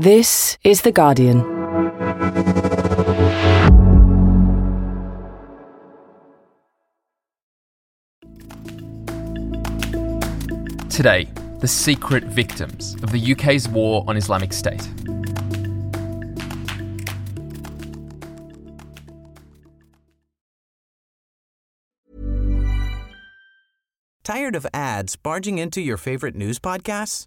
This is The Guardian. Today, the secret victims of the UK's war on Islamic State. Tired of ads barging into your favorite news podcasts?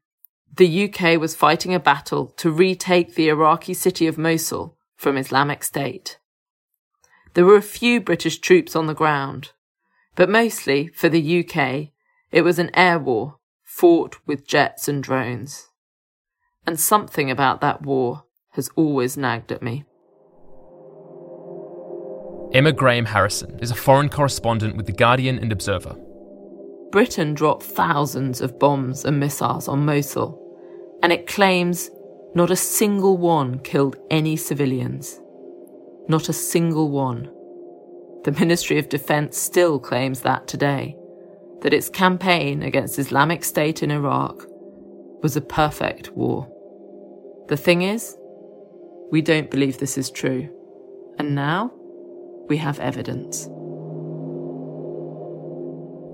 the UK was fighting a battle to retake the Iraqi city of Mosul from Islamic State. There were a few British troops on the ground, but mostly for the UK, it was an air war fought with jets and drones. And something about that war has always nagged at me. Emma Graham Harrison is a foreign correspondent with The Guardian and Observer. Britain dropped thousands of bombs and missiles on Mosul, and it claims not a single one killed any civilians. Not a single one. The Ministry of Defence still claims that today, that its campaign against Islamic State in Iraq was a perfect war. The thing is, we don't believe this is true. And now, we have evidence.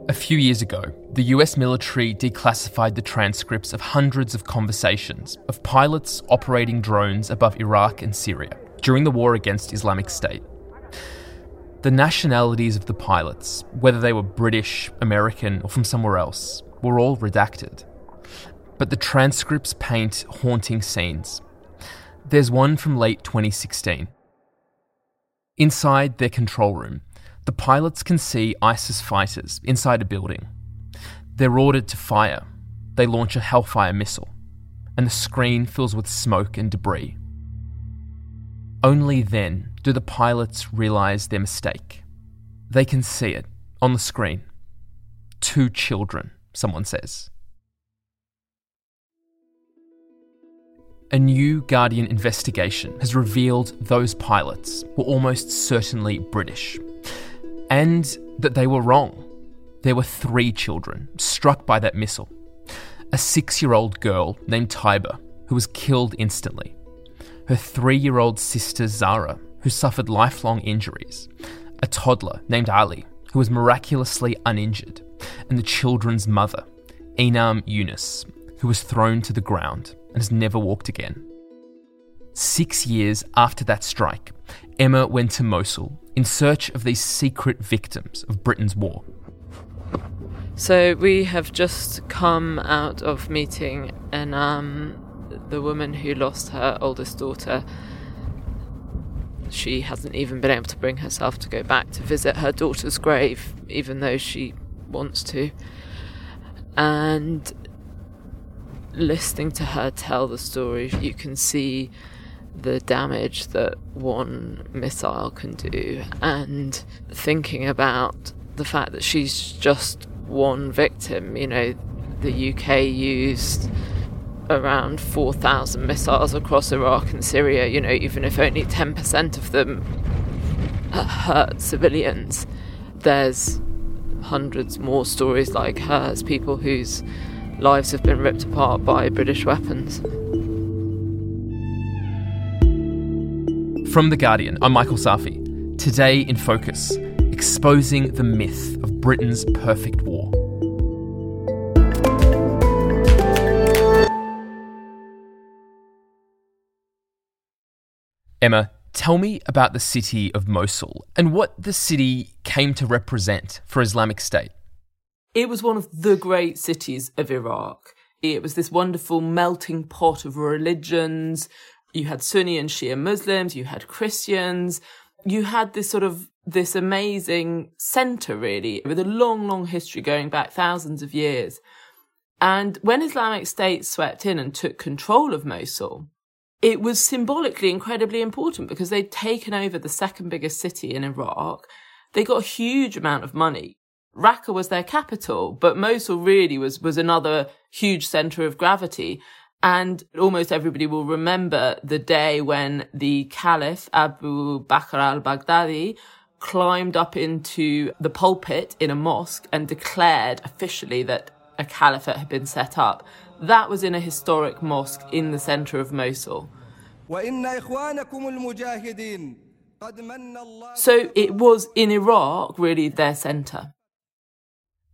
A few years ago, the US military declassified the transcripts of hundreds of conversations of pilots operating drones above Iraq and Syria during the war against Islamic State. The nationalities of the pilots, whether they were British, American, or from somewhere else, were all redacted. But the transcripts paint haunting scenes. There's one from late 2016. Inside their control room, the pilots can see ISIS fighters inside a building. They're ordered to fire. They launch a Hellfire missile, and the screen fills with smoke and debris. Only then do the pilots realise their mistake. They can see it on the screen. Two children, someone says. A new Guardian investigation has revealed those pilots were almost certainly British and that they were wrong. There were three children struck by that missile a six year old girl named Taiba, who was killed instantly, her three year old sister Zara, who suffered lifelong injuries, a toddler named Ali, who was miraculously uninjured, and the children's mother, Enam Yunus, who was thrown to the ground and has never walked again. Six years after that strike, Emma went to Mosul in search of these secret victims of Britain's war. So we have just come out of meeting and um, the woman who lost her oldest daughter. She hasn't even been able to bring herself to go back to visit her daughter's grave, even though she wants to. And listening to her tell the story, you can see the damage that one missile can do, and thinking about the fact that she's just one victim. You know, the UK used around 4,000 missiles across Iraq and Syria, you know, even if only 10% of them hurt civilians, there's hundreds more stories like hers, people whose lives have been ripped apart by British weapons. From The Guardian, I'm Michael Safi. Today in Focus, exposing the myth of Britain's perfect war. Emma, tell me about the city of Mosul and what the city came to represent for Islamic State. It was one of the great cities of Iraq. It was this wonderful melting pot of religions. You had Sunni and Shia Muslims, you had Christians, you had this sort of this amazing center really with a long, long history going back thousands of years. And when Islamic State swept in and took control of Mosul, it was symbolically incredibly important because they'd taken over the second biggest city in Iraq. They got a huge amount of money. Raqqa was their capital, but Mosul really was, was another huge center of gravity. And almost everybody will remember the day when the Caliph Abu Bakr al-Baghdadi climbed up into the pulpit in a mosque and declared officially that a caliphate had been set up. That was in a historic mosque in the center of Mosul. So it was in Iraq really their center.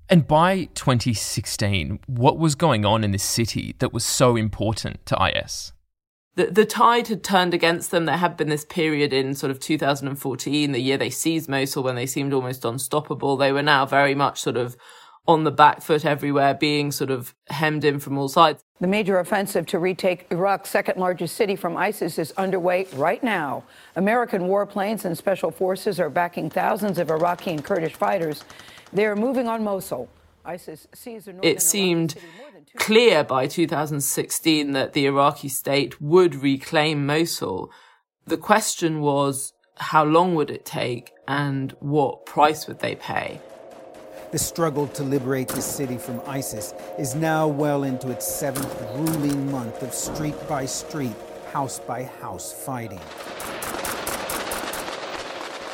And by 2016, what was going on in this city that was so important to IS? The, the tide had turned against them. There had been this period in sort of 2014, the year they seized Mosul, when they seemed almost unstoppable. They were now very much sort of on the back foot everywhere, being sort of hemmed in from all sides. The major offensive to retake Iraq's second largest city from ISIS is underway right now. American warplanes and special forces are backing thousands of Iraqi and Kurdish fighters. They're moving on Mosul. ISIS sees it seemed clear by 2016 that the Iraqi state would reclaim Mosul. The question was how long would it take and what price would they pay? The struggle to liberate the city from ISIS is now well into its seventh grueling month of street by street, house by house fighting.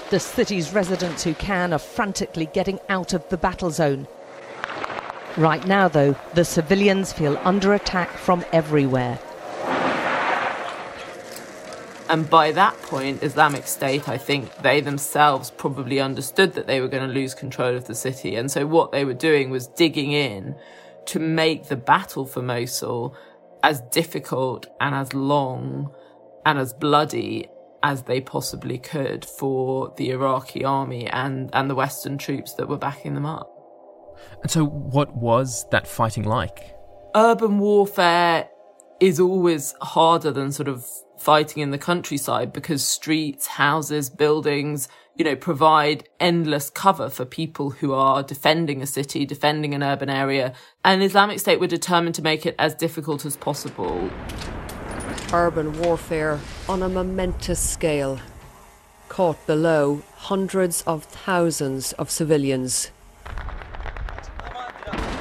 The city's residents who can are frantically getting out of the battle zone. Right now, though, the civilians feel under attack from everywhere. And by that point, Islamic State, I think they themselves probably understood that they were going to lose control of the city. And so what they were doing was digging in to make the battle for Mosul as difficult and as long and as bloody as they possibly could for the Iraqi army and, and the Western troops that were backing them up. And so, what was that fighting like? Urban warfare is always harder than sort of fighting in the countryside because streets, houses, buildings, you know, provide endless cover for people who are defending a city, defending an urban area. And Islamic State were determined to make it as difficult as possible. Urban warfare on a momentous scale. Caught below hundreds of thousands of civilians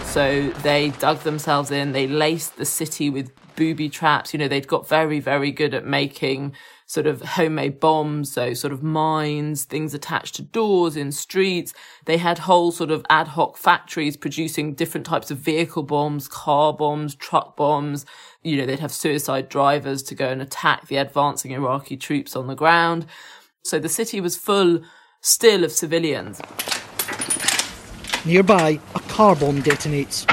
so they dug themselves in, they laced the city with booby traps. You know, they'd got very, very good at making sort of homemade bombs, so sort of mines, things attached to doors in streets. They had whole sort of ad hoc factories producing different types of vehicle bombs, car bombs, truck bombs. You know, they'd have suicide drivers to go and attack the advancing Iraqi troops on the ground. So the city was full still of civilians. Nearby, a car bomb detonates.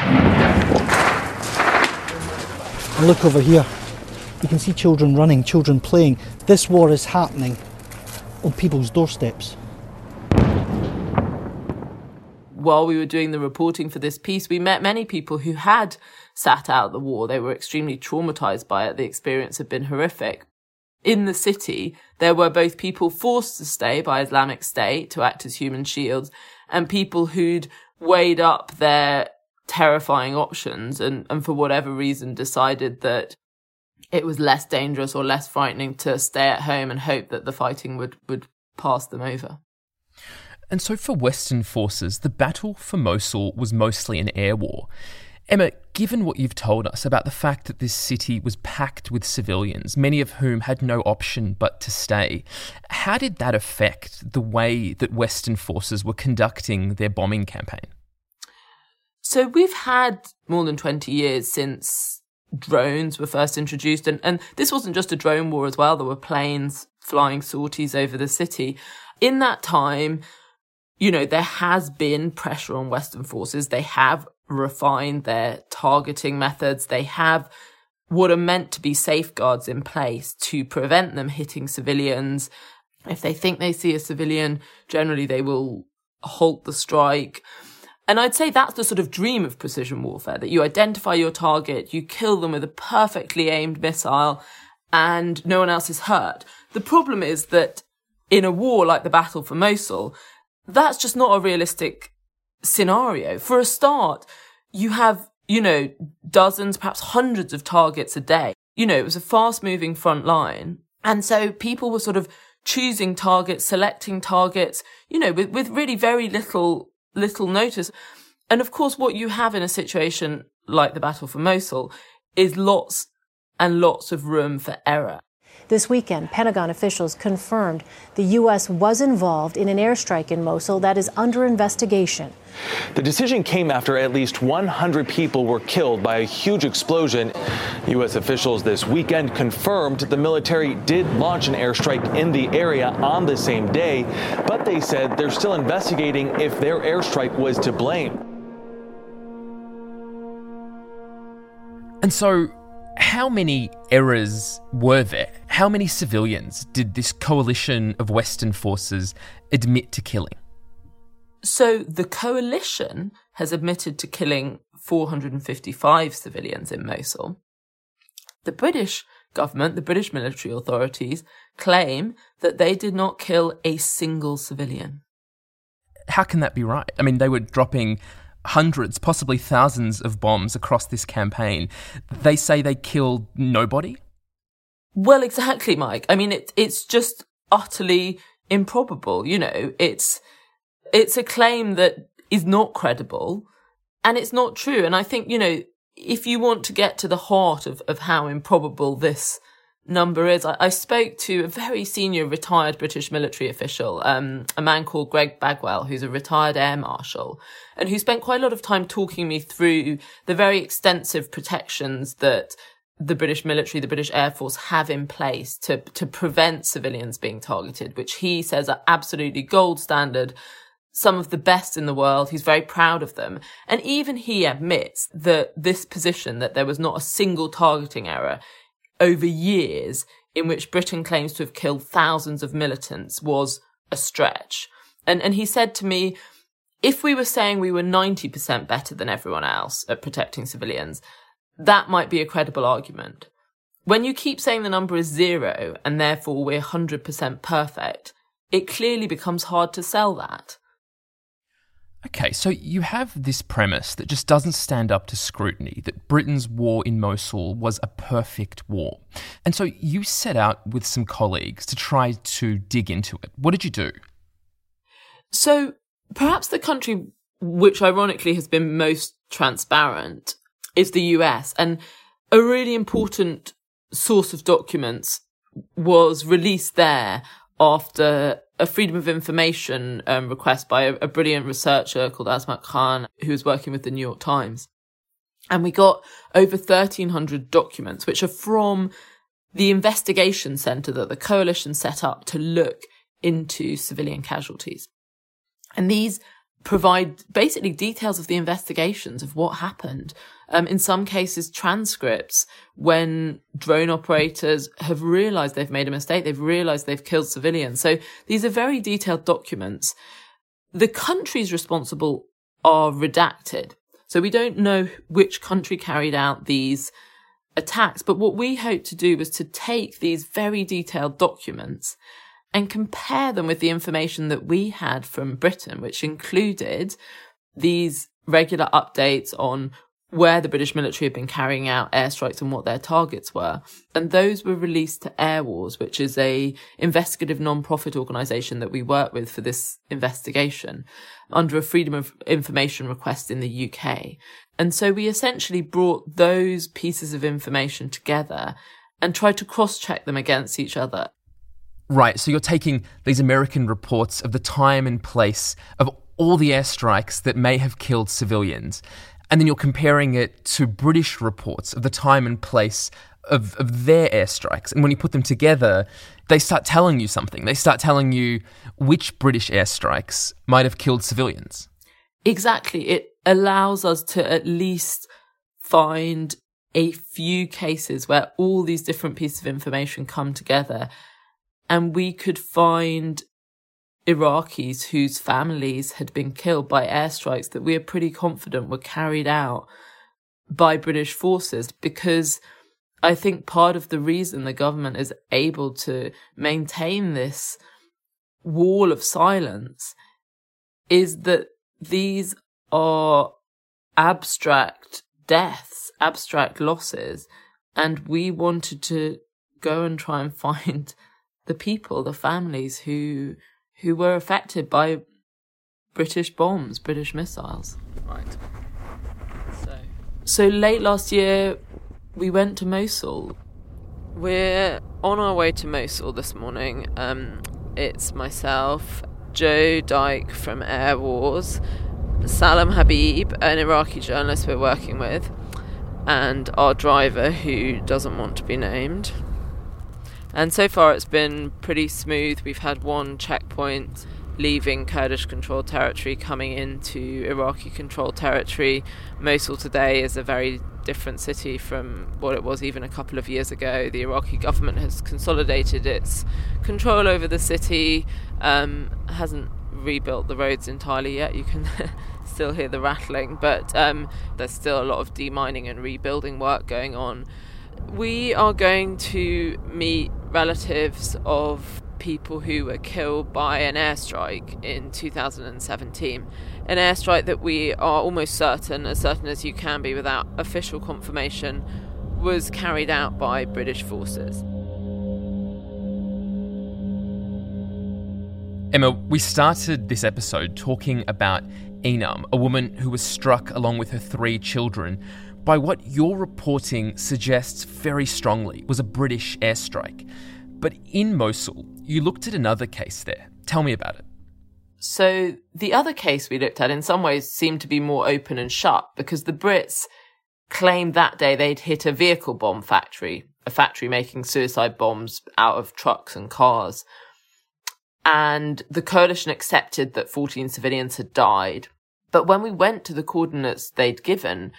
And look over here. You can see children running, children playing. This war is happening on people's doorsteps. While we were doing the reporting for this piece, we met many people who had sat out the war. They were extremely traumatized by it. The experience had been horrific. In the city, there were both people forced to stay by Islamic State to act as human shields and people who'd weighed up their terrifying options and, and for whatever reason decided that it was less dangerous or less frightening to stay at home and hope that the fighting would, would pass them over. And so, for Western forces, the battle for Mosul was mostly an air war. Emma, given what you've told us about the fact that this city was packed with civilians, many of whom had no option but to stay, how did that affect the way that Western forces were conducting their bombing campaign? So we've had more than 20 years since drones were first introduced, and, and this wasn't just a drone war as well, there were planes flying sorties over the city. In that time, you know, there has been pressure on Western forces. They have refined their targeting methods. They have what are meant to be safeguards in place to prevent them hitting civilians. If they think they see a civilian, generally they will halt the strike. And I'd say that's the sort of dream of precision warfare that you identify your target, you kill them with a perfectly aimed missile, and no one else is hurt. The problem is that in a war like the Battle for Mosul, that's just not a realistic scenario. For a start, you have, you know, dozens, perhaps hundreds of targets a day. you know, it was a fast moving front line. And so people were sort of choosing targets, selecting targets, you know, with, with really very little, little notice. And of course, what you have in a situation like the battle for Mosul is lots and lots of room for error. This weekend, Pentagon officials confirmed the U.S. was involved in an airstrike in Mosul that is under investigation. The decision came after at least 100 people were killed by a huge explosion. U.S. officials this weekend confirmed the military did launch an airstrike in the area on the same day, but they said they're still investigating if their airstrike was to blame. And so, how many errors were there? How many civilians did this coalition of Western forces admit to killing? So the coalition has admitted to killing 455 civilians in Mosul. The British government, the British military authorities, claim that they did not kill a single civilian. How can that be right? I mean, they were dropping hundreds, possibly thousands of bombs across this campaign. They say they killed nobody? Well, exactly, Mike. I mean, it, it's just utterly improbable. You know, it's, it's a claim that is not credible and it's not true. And I think, you know, if you want to get to the heart of, of how improbable this number is. I, I, spoke to a very senior retired British military official, um, a man called Greg Bagwell, who's a retired air marshal, and who spent quite a lot of time talking me through the very extensive protections that the British military, the British Air Force have in place to, to prevent civilians being targeted, which he says are absolutely gold standard. Some of the best in the world. He's very proud of them. And even he admits that this position, that there was not a single targeting error, over years in which Britain claims to have killed thousands of militants was a stretch. And, and he said to me, if we were saying we were 90% better than everyone else at protecting civilians, that might be a credible argument. When you keep saying the number is zero and therefore we're 100% perfect, it clearly becomes hard to sell that. Okay, so you have this premise that just doesn't stand up to scrutiny that Britain's war in Mosul was a perfect war. And so you set out with some colleagues to try to dig into it. What did you do? So perhaps the country which ironically has been most transparent is the US. And a really important source of documents was released there after a freedom of information um, request by a, a, brilliant researcher called Azmat Khan, who was working with the New York Times. And we got over 1300 documents, which are from the investigation center that the coalition set up to look into civilian casualties. And these provide basically details of the investigations of what happened. Um, in some cases, transcripts when drone operators have realized they've made a mistake. They've realized they've killed civilians. So these are very detailed documents. The countries responsible are redacted. So we don't know which country carried out these attacks. But what we hope to do was to take these very detailed documents and compare them with the information that we had from Britain, which included these regular updates on where the British military had been carrying out airstrikes and what their targets were. And those were released to Airwars, which is a investigative non-profit organization that we work with for this investigation under a freedom of information request in the UK. And so we essentially brought those pieces of information together and tried to cross check them against each other Right, so you're taking these American reports of the time and place of all the airstrikes that may have killed civilians, and then you're comparing it to British reports of the time and place of, of their airstrikes. And when you put them together, they start telling you something. They start telling you which British airstrikes might have killed civilians. Exactly. It allows us to at least find a few cases where all these different pieces of information come together and we could find Iraqis whose families had been killed by airstrikes that we are pretty confident were carried out by British forces because I think part of the reason the government is able to maintain this wall of silence is that these are abstract deaths, abstract losses And we wanted to go and try and find the people, the families who who were affected by British bombs, British missiles. Right. So So late last year we went to Mosul. We're on our way to Mosul this morning. Um, it's myself, Joe Dyke from Airwars, Salam Habib, an Iraqi journalist we're working with, and our driver who doesn't want to be named. And so far it's been pretty smooth. We've had one checkpoint leaving Kurdish controlled territory, coming into Iraqi controlled territory. Mosul today is a very different city from what it was even a couple of years ago. The Iraqi government has consolidated its control over the city, um, hasn't rebuilt the roads entirely yet. You can still hear the rattling, but um, there's still a lot of demining and rebuilding work going on. We are going to meet relatives of people who were killed by an airstrike in 2017. An airstrike that we are almost certain, as certain as you can be without official confirmation, was carried out by British forces. Emma, we started this episode talking about Enam, a woman who was struck along with her three children by what your reporting suggests very strongly was a British airstrike. But in Mosul, you looked at another case there. Tell me about it. So, the other case we looked at in some ways seemed to be more open and shut because the Brits claimed that day they'd hit a vehicle bomb factory, a factory making suicide bombs out of trucks and cars. And the coalition accepted that 14 civilians had died. But when we went to the coordinates they'd given,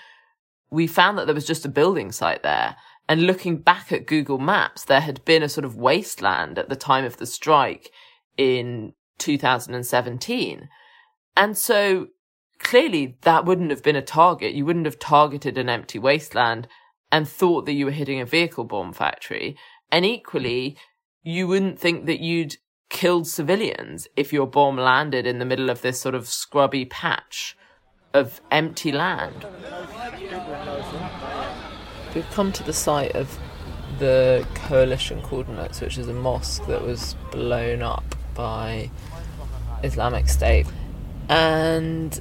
we found that there was just a building site there. And looking back at Google Maps, there had been a sort of wasteland at the time of the strike in 2017. And so clearly that wouldn't have been a target. You wouldn't have targeted an empty wasteland and thought that you were hitting a vehicle bomb factory. And equally, you wouldn't think that you'd killed civilians if your bomb landed in the middle of this sort of scrubby patch of empty land. We've come to the site of the coalition coordinates, which is a mosque that was blown up by Islamic State. And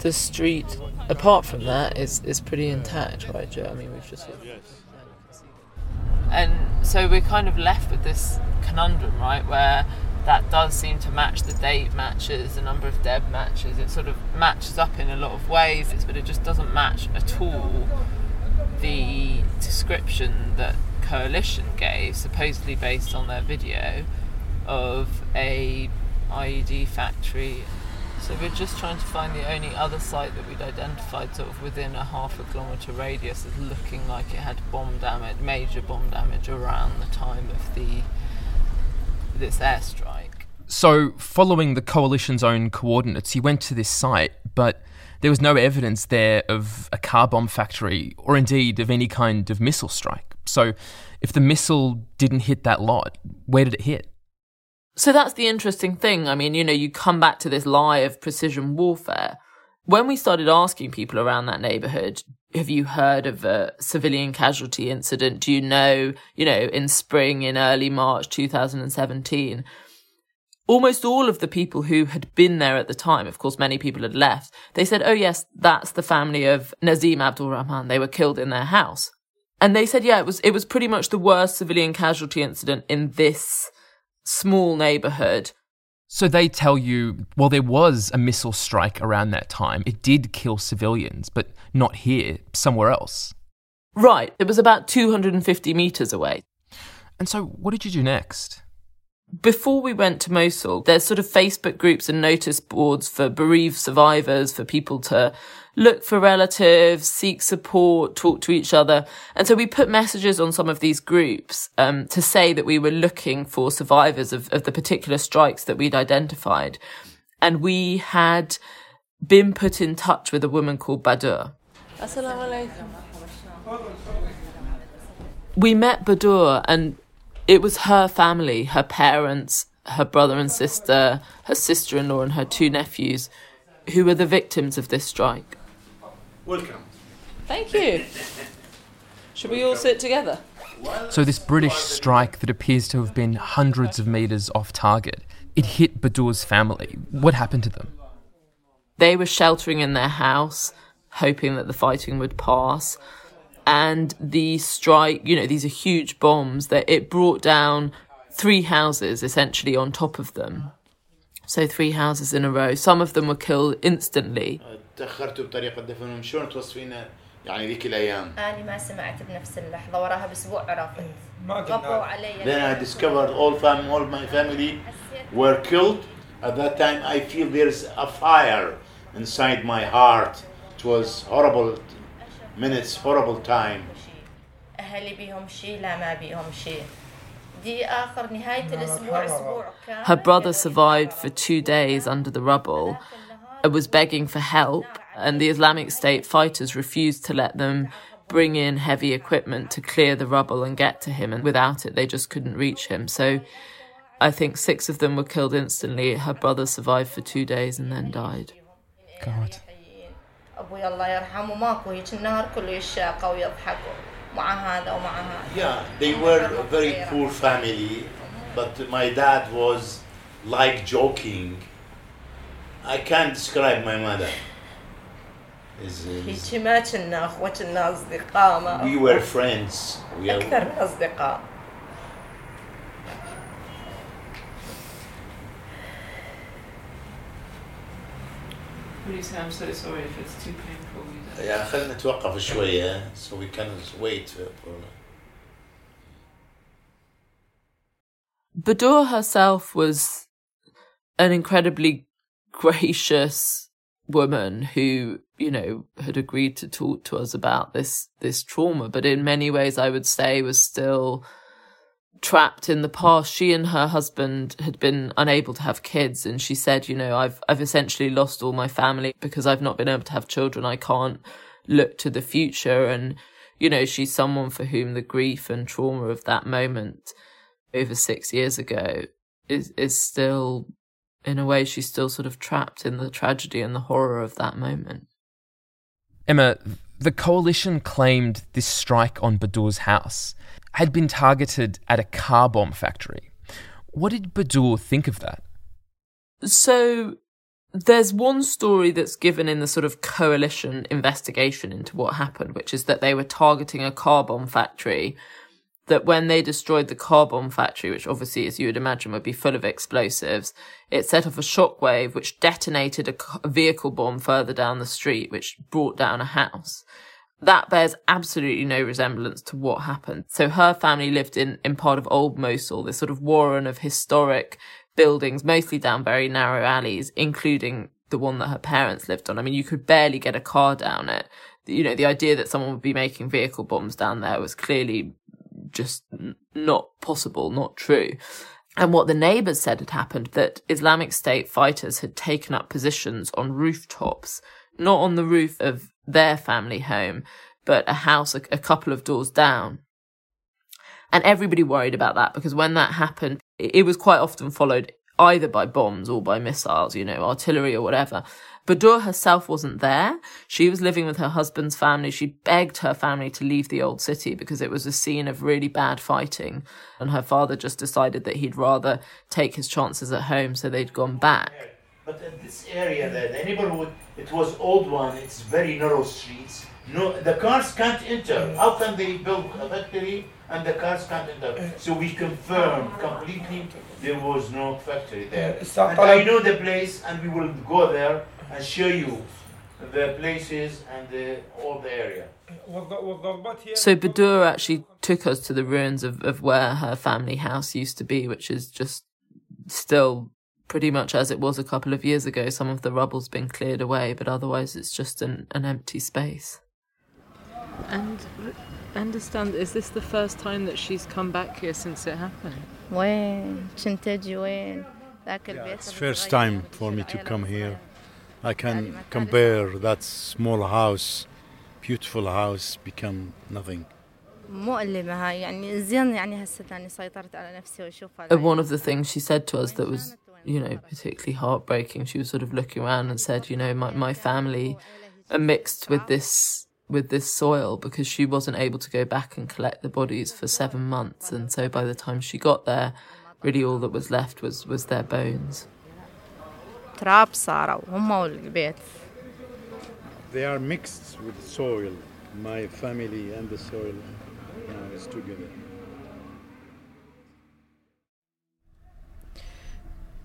the street, apart from that, is, is pretty intact, right, Joe? I mean, we've just. Sort of, and so we're kind of left with this conundrum, right, where that does seem to match the date matches, the number of dead matches. It sort of matches up in a lot of ways, but it just doesn't match at all the description that Coalition gave, supposedly based on their video, of a IED factory. So we're just trying to find the only other site that we'd identified, sort of within a half a kilometre radius, as looking like it had bomb damage, major bomb damage around the time of the this airstrike. So, following the coalition's own coordinates, he went to this site, but there was no evidence there of a car bomb factory or indeed of any kind of missile strike. So, if the missile didn't hit that lot, where did it hit? So that's the interesting thing. I mean, you know, you come back to this lie of precision warfare. When we started asking people around that neighborhood, have you heard of a civilian casualty incident? Do you know, you know, in spring, in early March 2017? Almost all of the people who had been there at the time, of course, many people had left, they said, oh yes, that's the family of Nazim Abdul Rahman. They were killed in their house. And they said, yeah, it was, it was pretty much the worst civilian casualty incident in this small neighborhood. So they tell you, well, there was a missile strike around that time. It did kill civilians, but not here, somewhere else. Right. It was about 250 meters away. And so, what did you do next? Before we went to Mosul, there's sort of Facebook groups and notice boards for bereaved survivors, for people to look for relatives, seek support, talk to each other. And so we put messages on some of these groups um, to say that we were looking for survivors of, of the particular strikes that we'd identified. And we had been put in touch with a woman called Badur. We met Badur and it was her family, her parents, her brother and sister, her sister in law, and her two nephews who were the victims of this strike. Welcome. Thank you. Should we all sit together? So, this British strike that appears to have been hundreds of metres off target, it hit Badour's family. What happened to them? They were sheltering in their house, hoping that the fighting would pass And the strike, you know, these are huge bombs that it brought down three houses essentially on top of them. So three houses in a row. Some of them were killed instantly. يعني ذيك الايام انا ما سمعت بنفس اللحظه وراها باسبوع عرفت غبوا علي then I discovered all fam all my family were killed at that time I feel there's a fire inside my heart it was horrible minutes, horrible time. Her brother survived for two days under the rubble and was begging for help, and the Islamic State fighters refused to let them bring in heavy equipment to clear the rubble and get to him, and without it, they just couldn't reach him. So I think six of them were killed instantly. Her brother survived for two days and then died. God. Yeah, they were a very poor family, but my dad was like joking. I can't describe my mother. هيك ما كنا اخوة كنا اصدقاء ما We were friends. We اكثر من اصدقاء. I'm so sorry if it's too painful. يعني خلينا نتوقف شوية so we can wait for Badour herself was an incredibly gracious woman who you know had agreed to talk to us about this this trauma but in many ways i would say was still trapped in the past. She and her husband had been unable to have kids and she said you know i've i've essentially lost all my family. Because i've not been able to have children i can't look to the future. And you know she's someone for whom the grief and trauma of that moment over 6 years ago is is still in a way, she's still sort of trapped in the tragedy and the horror of that moment. Emma, the coalition claimed this strike on Badour's house had been targeted at a car bomb factory. What did Badour think of that? So, there's one story that's given in the sort of coalition investigation into what happened, which is that they were targeting a car bomb factory that when they destroyed the car bomb factory, which obviously, as you would imagine, would be full of explosives, it set off a shockwave which detonated a vehicle bomb further down the street, which brought down a house. That bears absolutely no resemblance to what happened. So her family lived in, in part of Old Mosul, this sort of warren of historic buildings, mostly down very narrow alleys, including the one that her parents lived on. I mean, you could barely get a car down it. You know, the idea that someone would be making vehicle bombs down there was clearly just not possible, not true. And what the neighbors said had happened that Islamic State fighters had taken up positions on rooftops, not on the roof of their family home, but a house a, a couple of doors down. And everybody worried about that because when that happened, it, it was quite often followed either by bombs or by missiles, you know, artillery or whatever. Badour herself wasn't there. She was living with her husband's family. She begged her family to leave the old city because it was a scene of really bad fighting. And her father just decided that he'd rather take his chances at home, so they'd gone back. But in this area, the, the neighborhood, it was old one. It's very narrow streets. No, the cars can't enter. How can they build a factory and the cars can't enter? So we confirmed completely there was no factory there. And I know the place, and we will go there and show you the places and the, all the area. So Badour actually took us to the ruins of, of where her family house used to be, which is just still pretty much as it was a couple of years ago. Some of the rubble's been cleared away, but otherwise it's just an, an empty space. And I understand, is this the first time that she's come back here since it happened? Yeah, it's first time for me to come here. I can compare that small house, beautiful house, become nothing. And one of the things she said to us that was you know particularly heartbreaking she was sort of looking around and said you know my, my family are mixed with this with this soil because she wasn't able to go back and collect the bodies for seven months. And so by the time she got there, really all that was left was, was their bones. They are mixed with soil. My family and the soil now is together.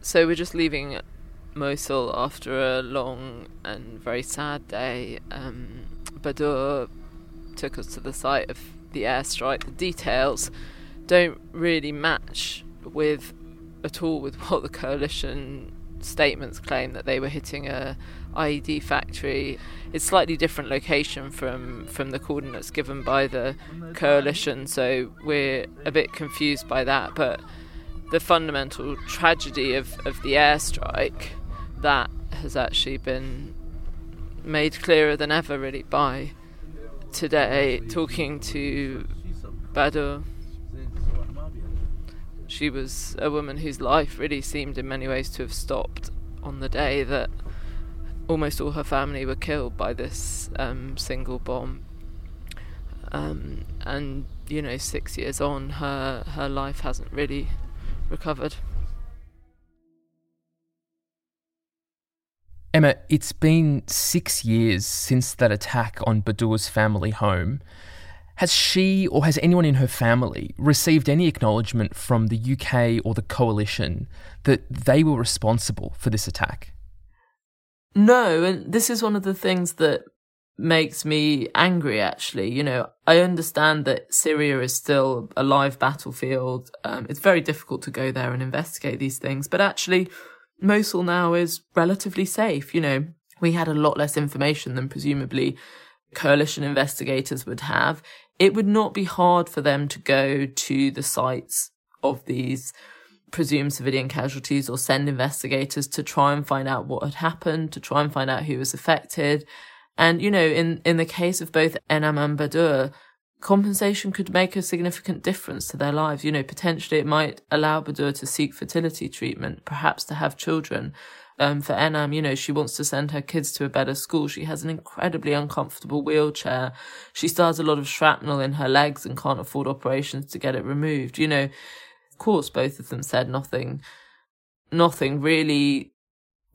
So we're just leaving Mosul after a long and very sad day. Um, Badur took us to the site of the airstrike. The details don't really match with at all with what the coalition statements claim that they were hitting a IED factory. It's slightly different location from from the coordinates given by the coalition, so we're a bit confused by that. But the fundamental tragedy of, of the airstrike that has actually been made clearer than ever, really, by today talking to Badur. She was a woman whose life really seemed in many ways to have stopped on the day that almost all her family were killed by this um, single bomb. Um, and you know, six years on, her her life hasn't really recovered. Emma, it's been six years since that attack on Badur's family home. Has she or has anyone in her family received any acknowledgement from the UK or the coalition that they were responsible for this attack? No, and this is one of the things that makes me angry actually. You know, I understand that Syria is still a live battlefield. Um, it's very difficult to go there and investigate these things, but actually, Mosul now is relatively safe. You know, we had a lot less information than presumably coalition investigators would have. It would not be hard for them to go to the sites of these presumed civilian casualties or send investigators to try and find out what had happened, to try and find out who was affected. And, you know, in, in the case of both Enam and Badur, compensation could make a significant difference to their lives. You know, potentially it might allow Badur to seek fertility treatment, perhaps to have children. Um, for Enam, you know, she wants to send her kids to a better school. She has an incredibly uncomfortable wheelchair. She still has a lot of shrapnel in her legs and can't afford operations to get it removed. You know, of course, both of them said nothing, nothing really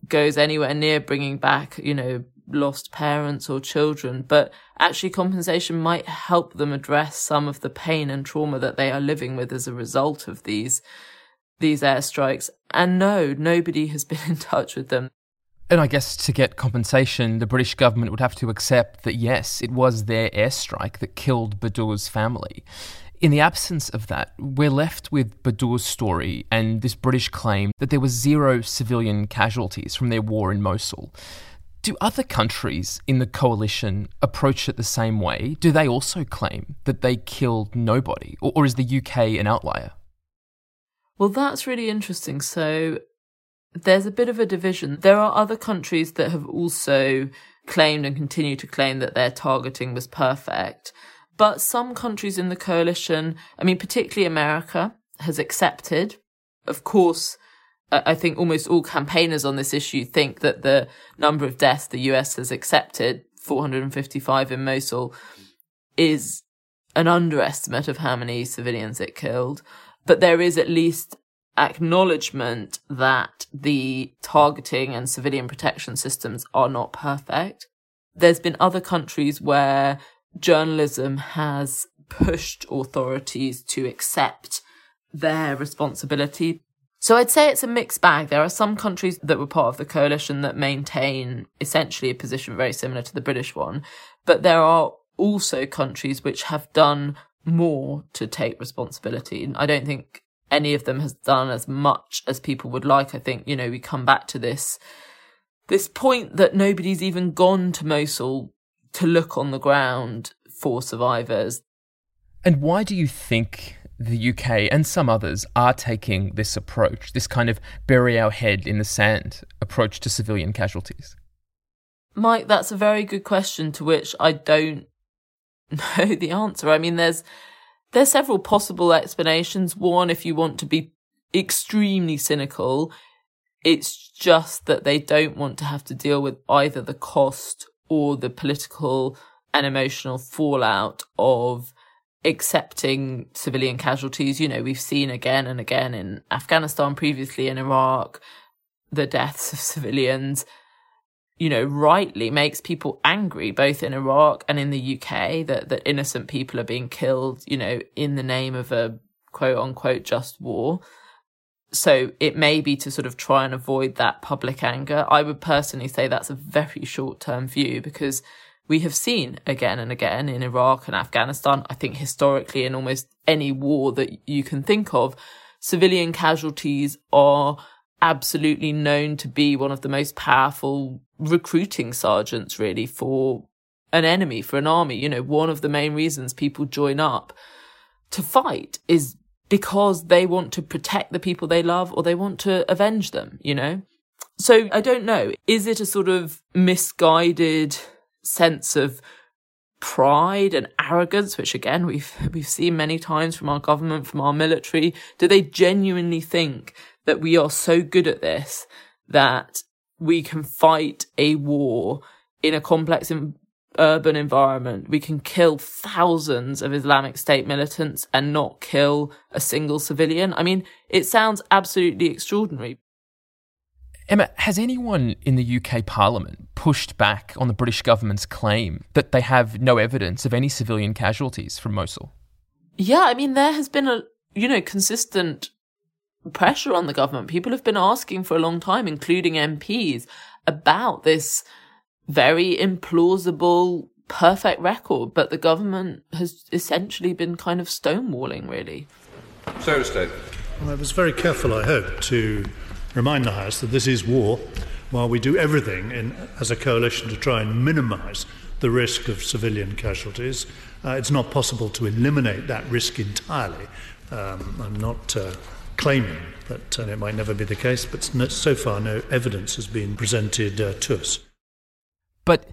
goes anywhere near bringing back, you know, lost parents or children, but actually compensation might help them address some of the pain and trauma that they are living with as a result of these these airstrikes. And no, nobody has been in touch with them. And I guess to get compensation, the British government would have to accept that yes, it was their airstrike that killed Badur's family. In the absence of that, we're left with Badur's story and this British claim that there were zero civilian casualties from their war in Mosul. Do other countries in the coalition approach it the same way? Do they also claim that they killed nobody? Or, or is the UK an outlier? Well, that's really interesting. So there's a bit of a division. There are other countries that have also claimed and continue to claim that their targeting was perfect. But some countries in the coalition, I mean, particularly America, has accepted. Of course, I think almost all campaigners on this issue think that the number of deaths the US has accepted, 455 in Mosul, is an underestimate of how many civilians it killed. But there is at least acknowledgement that the targeting and civilian protection systems are not perfect. There's been other countries where journalism has pushed authorities to accept their responsibility so I'd say it's a mixed bag. There are some countries that were part of the coalition that maintain essentially a position very similar to the British one, but there are also countries which have done more to take responsibility. And I don't think any of them has done as much as people would like. I think, you know, we come back to this this point that nobody's even gone to Mosul to look on the ground for survivors. And why do you think the UK and some others are taking this approach, this kind of bury our head in the sand approach to civilian casualties? Mike, that's a very good question to which I don't know the answer. I mean, there's there's several possible explanations. One, if you want to be extremely cynical, it's just that they don't want to have to deal with either the cost or the political and emotional fallout of accepting civilian casualties. You know, we've seen again and again in Afghanistan, previously in Iraq, the deaths of civilians, you know, rightly makes people angry, both in Iraq and in the UK, that, that innocent people are being killed, you know, in the name of a quote unquote just war. So it may be to sort of try and avoid that public anger. I would personally say that's a very short term view because we have seen again and again in Iraq and Afghanistan, I think historically in almost any war that you can think of, civilian casualties are absolutely known to be one of the most powerful recruiting sergeants really for an enemy, for an army. You know, one of the main reasons people join up to fight is because they want to protect the people they love or they want to avenge them, you know? So I don't know. Is it a sort of misguided sense of pride and arrogance, which again we've we've seen many times from our government, from our military? Do they genuinely think that we are so good at this that we can fight a war in a complex in, urban environment. We can kill thousands of Islamic State militants and not kill a single civilian. I mean, it sounds absolutely extraordinary. Emma, has anyone in the UK Parliament pushed back on the British government's claim that they have no evidence of any civilian casualties from Mosul? Yeah, I mean, there has been a, you know, consistent pressure on the government. People have been asking for a long time, including MPs, about this very implausible, perfect record. But the government has essentially been kind of stonewalling, really. Sarah State. Well, I was very careful, I hope, to remind the House that this is war, while we do everything in, as a coalition to try and minimise the risk of civilian casualties. Uh, it's not possible to eliminate that risk entirely. Um, I'm not uh, claiming that uh, it might never be the case, but so far no evidence has been presented uh, to us. But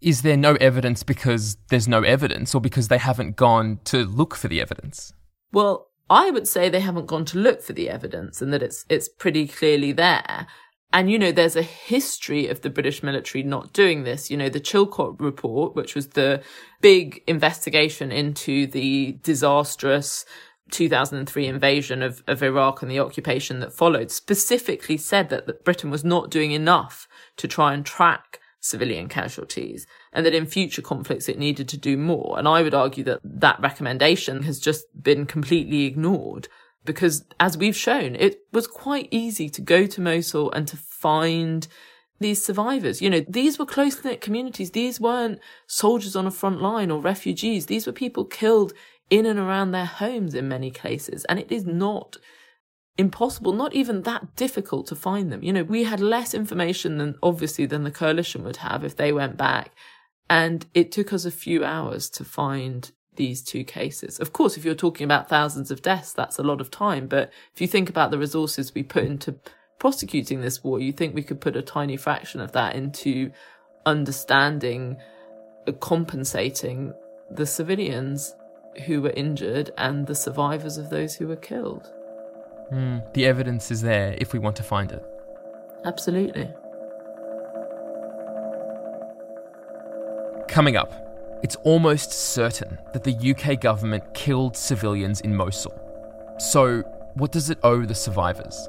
is there no evidence because there's no evidence or because they haven't gone to look for the evidence? Well, I would say they haven't gone to look for the evidence and that it's it's pretty clearly there. And you know, there's a history of the British military not doing this. You know, the Chilcot report, which was the big investigation into the disastrous 2003 invasion of, of Iraq and the occupation that followed, specifically said that, that Britain was not doing enough to try and track civilian casualties and that in future conflicts it needed to do more. And I would argue that that recommendation has just been completely ignored because as we've shown, it was quite easy to go to Mosul and to find these survivors. You know, these were close knit communities. These weren't soldiers on a front line or refugees. These were people killed in and around their homes in many cases. And it is not impossible, not even that difficult to find them. You know, we had less information than obviously than the coalition would have if they went back. And it took us a few hours to find these two cases. Of course, if you're talking about thousands of deaths, that's a lot of time. But if you think about the resources we put into prosecuting this war, you think we could put a tiny fraction of that into understanding, uh, compensating the civilians who were injured and the survivors of those who were killed. Mm, the evidence is there if we want to find it. Absolutely. Coming up, it's almost certain that the UK government killed civilians in Mosul. So, what does it owe the survivors?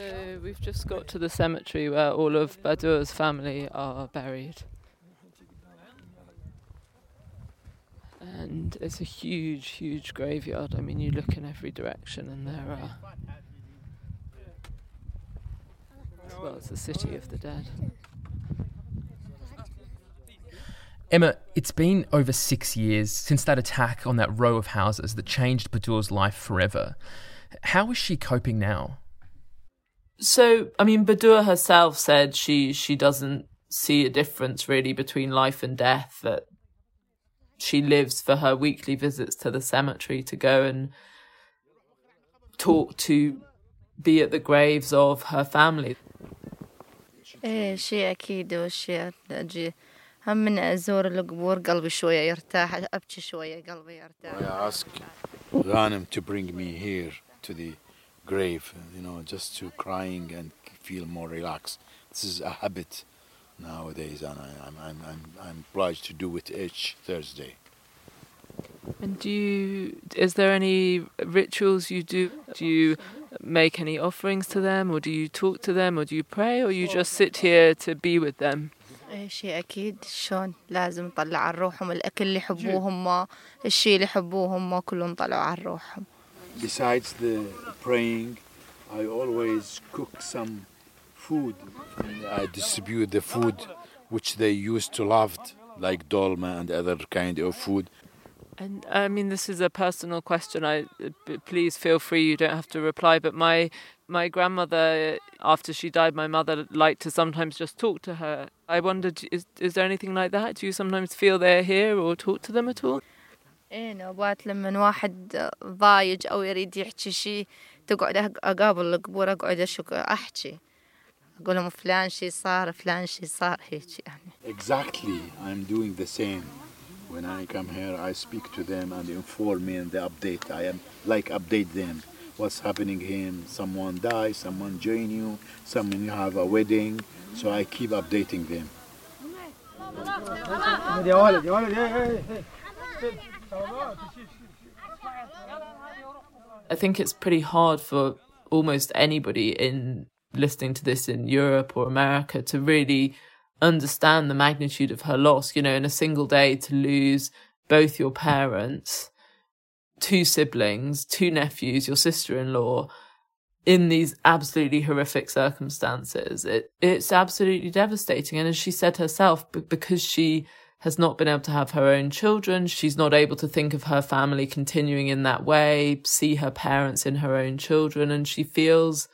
So we've just got to the cemetery where all of Badur's family are buried. And it's a huge, huge graveyard. I mean, you look in every direction and there are. As well, it's the city of the dead. Emma, it's been over six years since that attack on that row of houses that changed Badur's life forever. How is she coping now? So, I mean, Badur herself said she she doesn't see a difference really between life and death. That she lives for her weekly visits to the cemetery to go and talk to, be at the graves of her family. ايه شيء اكيد والشيء اجي هم من ازور القبور قلبي شويه يرتاح ابكي شويه قلبي يرتاح I ask Ghanem to bring me here to the grave, you know, just to crying and feel more relaxed. This is a habit nowadays, and I, I'm, I'm, I'm, I'm obliged to do it each Thursday. And do you? Is there any rituals you do? Do you make any offerings to them, or do you talk to them, or do you pray, or you just sit here to be with them? ايه شيء اكيد شلون لازم نطلع عن روحهم الاكل اللي يحبوه هم الشيء اللي يحبوه هم كله نطلعوا عن روحهم Besides the praying, I always cook some food. I distribute the food which they used to love, like dolma and other kind of food. And I mean, this is a personal question. I please feel free. You don't have to reply. But my my grandmother, after she died, my mother liked to sometimes just talk to her. I wondered, is is there anything like that? Do you sometimes feel they're here or talk to them at all? إيه نوبات لما واحد ضايج أو يريد يحكي شيء تقعد اقابل القبور اقعد اشك احكي أقول لهم فلان شي صار فلان شي صار هيك يعني Exactly, I'm doing the same. When I come here, I speak to them and inform me and the update. I am like update them. What's happening here? Someone dies, someone join you, someone you have a wedding. So I keep updating them. I think it's pretty hard for almost anybody in listening to this in Europe or America to really understand the magnitude of her loss. You know, in a single day to lose both your parents, two siblings, two nephews, your sister in law in these absolutely horrific circumstances. It, it's absolutely devastating. And as she said herself, because she has not been able to have her own children, she's not able to think of her family continuing in that way, see her parents in her own children. And she feels,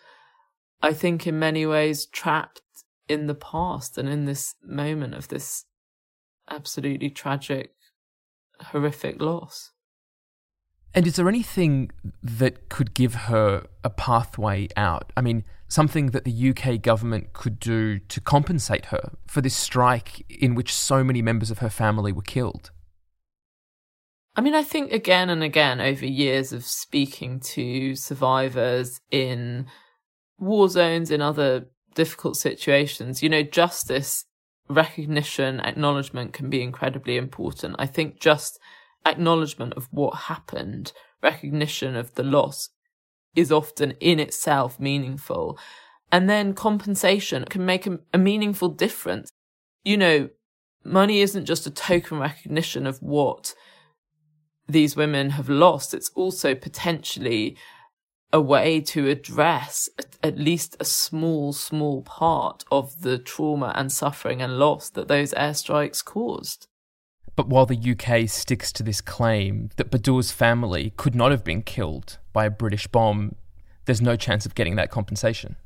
I think, in many ways trapped in the past and in this moment of this absolutely tragic, horrific loss. And is there anything that could give her a pathway out? I mean, something that the UK government could do to compensate her for this strike in which so many members of her family were killed? I mean, I think again and again over years of speaking to survivors in war zones, in other difficult situations, you know, justice, recognition, acknowledgement can be incredibly important. I think just acknowledgement of what happened, recognition of the loss is often in itself meaningful. And then compensation can make a, a meaningful difference. You know, money isn't just a token recognition of what these women have lost. It's also potentially a way to address at least a small, small part of the trauma and suffering and loss that those airstrikes caused. But while the UK sticks to this claim that Badour's family could not have been killed by a British bomb, there's no chance of getting that compensation.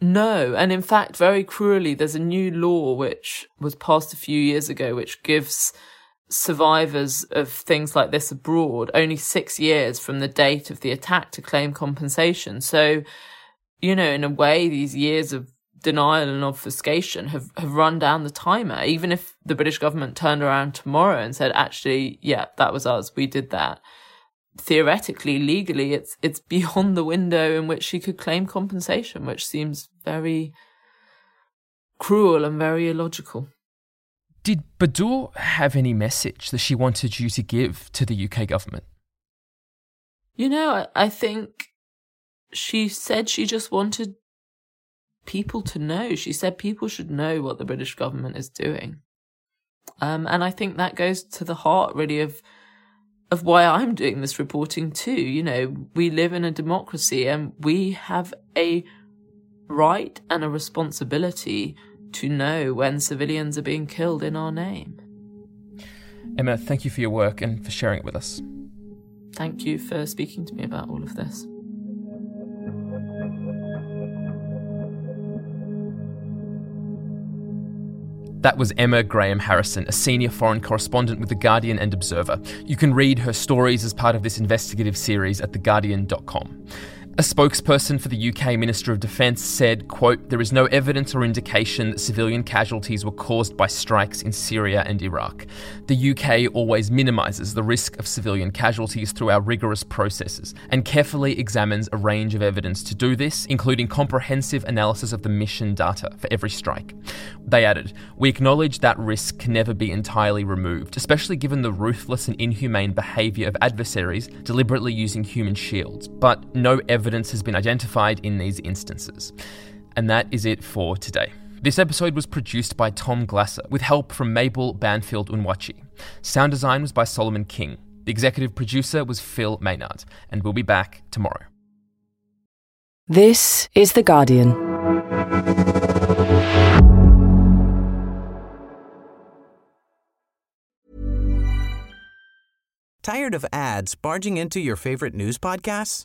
No, and in fact, very cruelly, there's a new law which was passed a few years ago which gives survivors of things like this abroad only six years from the date of the attack to claim compensation. So, you know, in a way, these years of denial and obfuscation have, have run down the timer. Even if the British government turned around tomorrow and said, actually, yeah, that was us, we did that. Theoretically, legally, it's it's beyond the window in which she could claim compensation, which seems very cruel and very illogical. Did Badour have any message that she wanted you to give to the UK government? You know, I, I think she said she just wanted people to know. She said people should know what the British government is doing. Um, and I think that goes to the heart, really, of of why I'm doing this reporting too. You know, we live in a democracy, and we have a right and a responsibility to know when civilians are being killed in our name. Emma, thank you for your work and for sharing it with us. Thank you for speaking to me about all of this. That was Emma Graham Harrison, a senior foreign correspondent with The Guardian and Observer. You can read her stories as part of this investigative series at theguardian.com. A spokesperson for the UK Minister of Defence said, quote, There is no evidence or indication that civilian casualties were caused by strikes in Syria and Iraq. The UK always minimises the risk of civilian casualties through our rigorous processes and carefully examines a range of evidence to do this, including comprehensive analysis of the mission data for every strike. They added, We acknowledge that risk can never be entirely removed, especially given the ruthless and inhumane behaviour of adversaries deliberately using human shields, but no evidence evidence has been identified in these instances. And that is it for today. This episode was produced by Tom Glasser with help from Mabel Banfield Nwachi. Sound design was by Solomon King. The executive producer was Phil Maynard, and we'll be back tomorrow. This is The Guardian. Tired of ads barging into your favorite news podcasts?